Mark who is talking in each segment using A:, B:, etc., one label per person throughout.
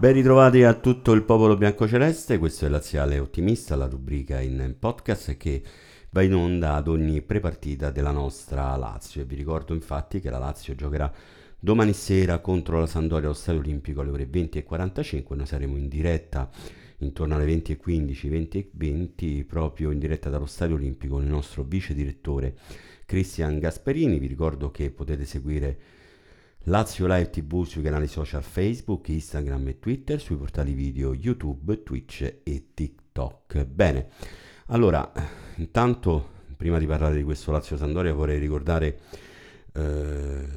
A: Ben ritrovati a tutto il popolo biancoceleste, questo è Laziale Ottimista, la rubrica in podcast che va in onda ad ogni prepartita della nostra Lazio. E vi ricordo infatti che la Lazio giocherà domani sera contro la Sandoria allo Stadio Olimpico alle ore 20.45, noi saremo in diretta intorno alle 20.15, 20.20 proprio in diretta dallo Stadio Olimpico con il nostro vice direttore Cristian Gasperini, vi ricordo che potete seguire Lazio Live TV sui canali social Facebook, Instagram e Twitter, sui portali video YouTube, Twitch e TikTok. Bene, allora, intanto, prima di parlare di questo Lazio Sandoria, vorrei ricordare eh,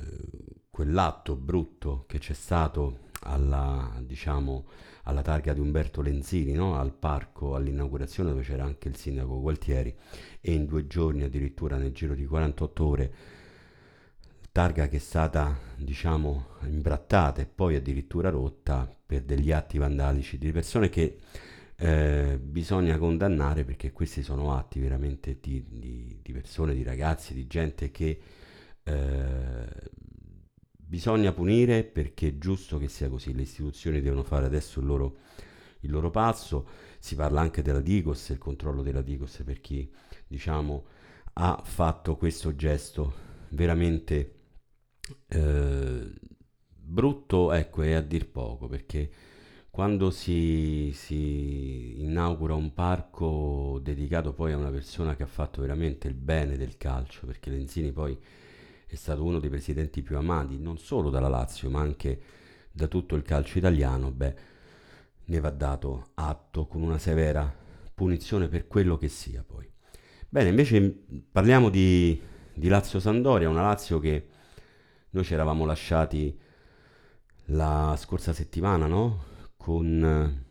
A: quell'atto brutto che c'è stato alla, diciamo, alla targa di Umberto Lenzini, no? al parco, all'inaugurazione dove c'era anche il sindaco Gualtieri e in due giorni addirittura nel giro di 48 ore targa che è stata diciamo imbrattata e poi addirittura rotta per degli atti vandalici di persone che eh, bisogna condannare perché questi sono atti veramente di, di, di persone, di ragazzi, di gente che eh, bisogna punire perché è giusto che sia così, le istituzioni devono fare adesso il loro, il loro passo, si parla anche della Digos, il controllo della Digos per chi diciamo ha fatto questo gesto veramente eh, brutto, ecco, è a dir poco, perché quando si, si inaugura un parco dedicato poi a una persona che ha fatto veramente il bene del calcio, perché Lenzini poi è stato uno dei presidenti più amati, non solo dalla Lazio, ma anche da tutto il calcio italiano, beh, ne va dato atto con una severa punizione per quello che sia poi. Bene, invece parliamo di, di Lazio Sandoria, una Lazio che noi ci eravamo lasciati la scorsa settimana, no? Con,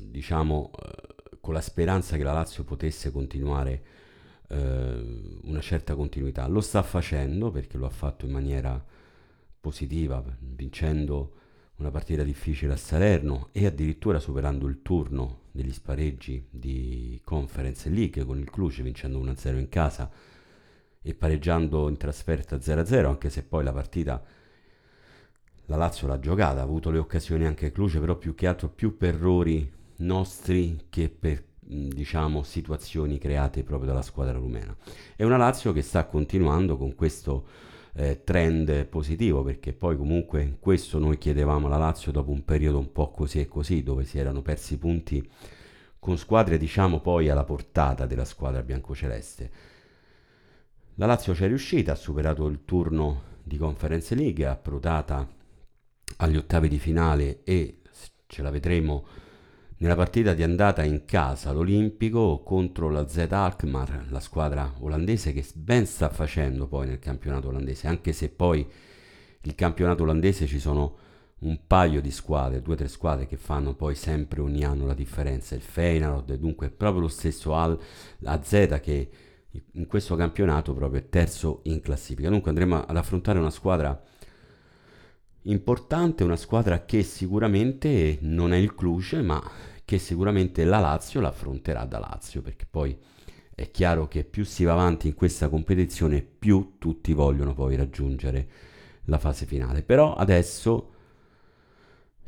A: diciamo, eh, con la speranza che la Lazio potesse continuare eh, una certa continuità. Lo sta facendo perché lo ha fatto in maniera positiva, vincendo una partita difficile a Salerno e addirittura superando il turno degli spareggi di Conference League con il Cluj vincendo 1-0 in casa e pareggiando in trasferta 0-0, anche se poi la partita la Lazio l'ha giocata, ha avuto le occasioni anche Cluj, però più che altro più per errori nostri che per diciamo situazioni create proprio dalla squadra rumena. È una Lazio che sta continuando con questo eh, trend positivo perché poi comunque questo noi chiedevamo alla Lazio dopo un periodo un po' così e così dove si erano persi punti con squadre diciamo poi alla portata della squadra biancoceleste la Lazio ci è riuscita, ha superato il turno di Conference League, è approdata agli ottavi di finale e ce la vedremo nella partita di andata in casa all'Olimpico contro la Z Alkmaar, la squadra olandese che ben sta facendo poi nel campionato olandese, anche se poi il campionato olandese ci sono un paio di squadre, due o tre squadre che fanno poi sempre ogni anno la differenza, il Feyenoord, dunque proprio lo stesso Al, la Z che in questo campionato proprio terzo in classifica. Dunque andremo ad affrontare una squadra importante, una squadra che sicuramente non è il Cluj, ma che sicuramente la Lazio la affronterà da Lazio, perché poi è chiaro che più si va avanti in questa competizione, più tutti vogliono poi raggiungere la fase finale. Però adesso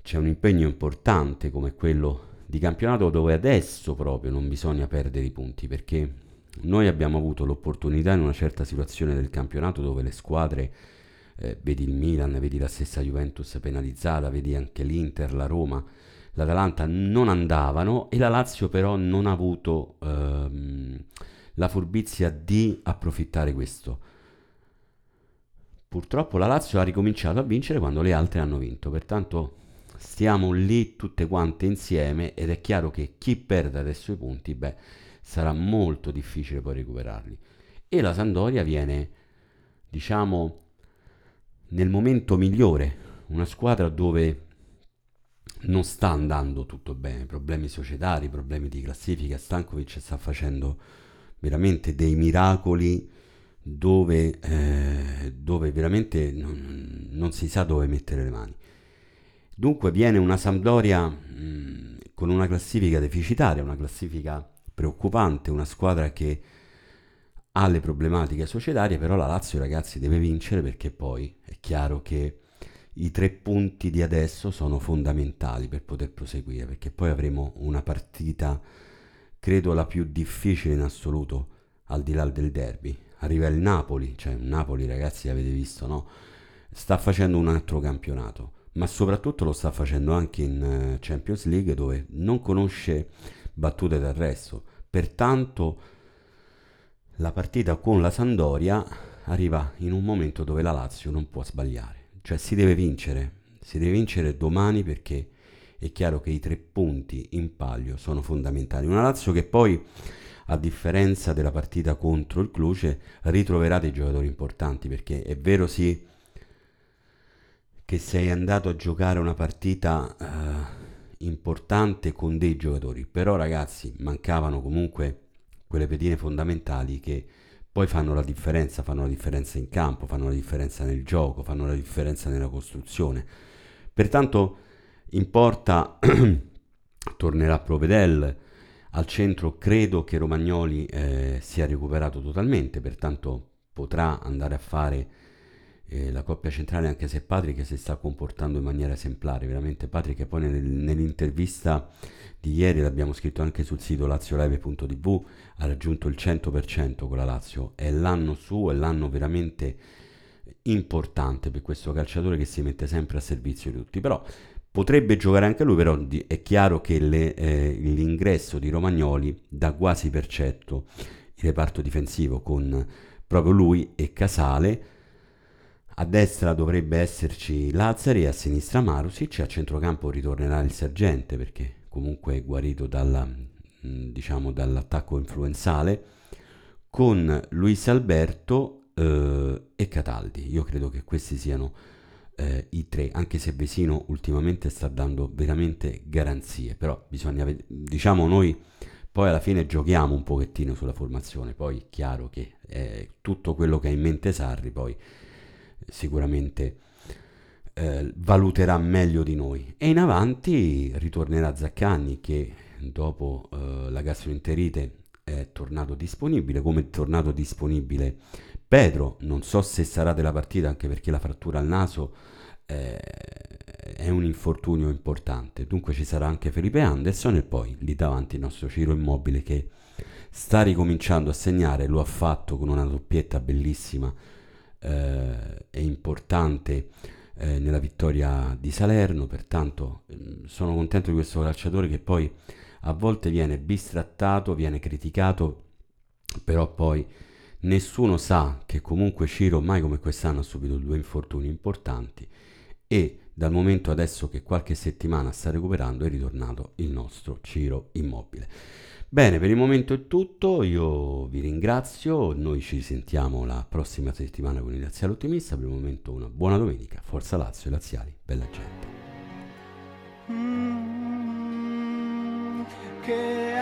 A: c'è un impegno importante come quello di campionato dove adesso proprio non bisogna perdere i punti, perché noi abbiamo avuto l'opportunità in una certa situazione del campionato dove le squadre, eh, vedi il Milan, vedi la stessa Juventus penalizzata, vedi anche l'Inter, la Roma, l'Atalanta non andavano e la Lazio però non ha avuto ehm, la furbizia di approfittare questo. Purtroppo la Lazio ha ricominciato a vincere quando le altre hanno vinto, pertanto stiamo lì tutte quante insieme ed è chiaro che chi perde adesso i punti, beh, sarà molto difficile poi recuperarli. E la Sandoria viene, diciamo, nel momento migliore, una squadra dove non sta andando tutto bene, problemi societari, problemi di classifica, Stankovic sta facendo veramente dei miracoli dove, eh, dove veramente non, non, si sa dove mettere le mani. Dunque viene una Sampdoria mh, con una classifica deficitaria, una classifica preoccupante, una squadra che ha le problematiche societarie, però la Lazio ragazzi deve vincere perché poi è chiaro che i tre punti di adesso sono fondamentali per poter proseguire, perché poi avremo una partita, credo la più difficile in assoluto, al di là del derby. Arriva il Napoli, cioè il Napoli ragazzi avete visto, no? Sta facendo un altro campionato, ma soprattutto lo sta facendo anche in eh, Champions League dove non conosce battute d'arresto. Pertanto la partita con la Sandoria arriva in un momento dove la Lazio non può sbagliare cioè si deve vincere, si deve vincere domani perché è chiaro che i tre punti in palio sono fondamentali. Una Lazio che poi, a differenza della partita contro il Cluce, ritroverà dei giocatori importanti perché è vero sì che sei andato a giocare una partita uh, importante con dei giocatori, però ragazzi mancavano comunque quelle pedine fondamentali che poi fanno la differenza, fanno la differenza in campo, fanno la differenza nel gioco, fanno la differenza nella costruzione. Pertanto in porta tornerà Provedel, al centro credo che Romagnoli eh, sia recuperato totalmente, pertanto potrà andare a fare eh, la coppia centrale anche se Patrick si sta comportando in maniera esemplare, veramente Patrick poi nel, nell'intervista di ieri, l'abbiamo scritto anche sul sito lazioleve.tv, ha raggiunto il 100% con la Lazio, è l'anno suo, è l'anno veramente importante per questo calciatore che si mette sempre a servizio di tutti, però potrebbe giocare anche lui, però è chiaro che le, eh, l'ingresso di Romagnoli dà quasi per certo il reparto difensivo con proprio lui e Casale, a destra dovrebbe esserci Lazzari, a sinistra Marusic, a centrocampo ritornerà il sergente perché comunque guarito dalla, mm, diciamo, dall'attacco influenzale, con Luis Alberto eh, e Cataldi. Io credo che questi siano eh, i tre, anche se Vesino ultimamente sta dando veramente garanzie, però bisogna vedere, diciamo noi poi alla fine giochiamo un pochettino sulla formazione, poi è chiaro che è tutto quello che ha in mente Sarri, poi sicuramente eh, valuterà meglio di noi. E in avanti ritornerà Zaccagni che dopo eh, la gastroenterite è tornato disponibile, come è tornato disponibile Pedro, non so se sarà della partita anche perché la frattura al naso eh, è un infortunio importante, dunque ci sarà anche Felipe Anderson e poi lì davanti il nostro Ciro Immobile che sta ricominciando a segnare, lo ha fatto con una doppietta bellissima eh, e importante eh, nella vittoria di Salerno, pertanto ehm, sono contento di questo calciatore che poi a volte viene bistrattato, viene criticato, però poi nessuno sa che comunque Ciro mai come quest'anno ha subito due infortuni importanti e dal momento adesso che qualche settimana sta recuperando è ritornato il nostro Ciro Immobile. Bene, per il momento è tutto, io vi ringrazio, noi ci sentiamo la prossima settimana con il Laziale Ottimista, per il momento una buona domenica, Forza Lazio e Laziali, bella gente. Mm, che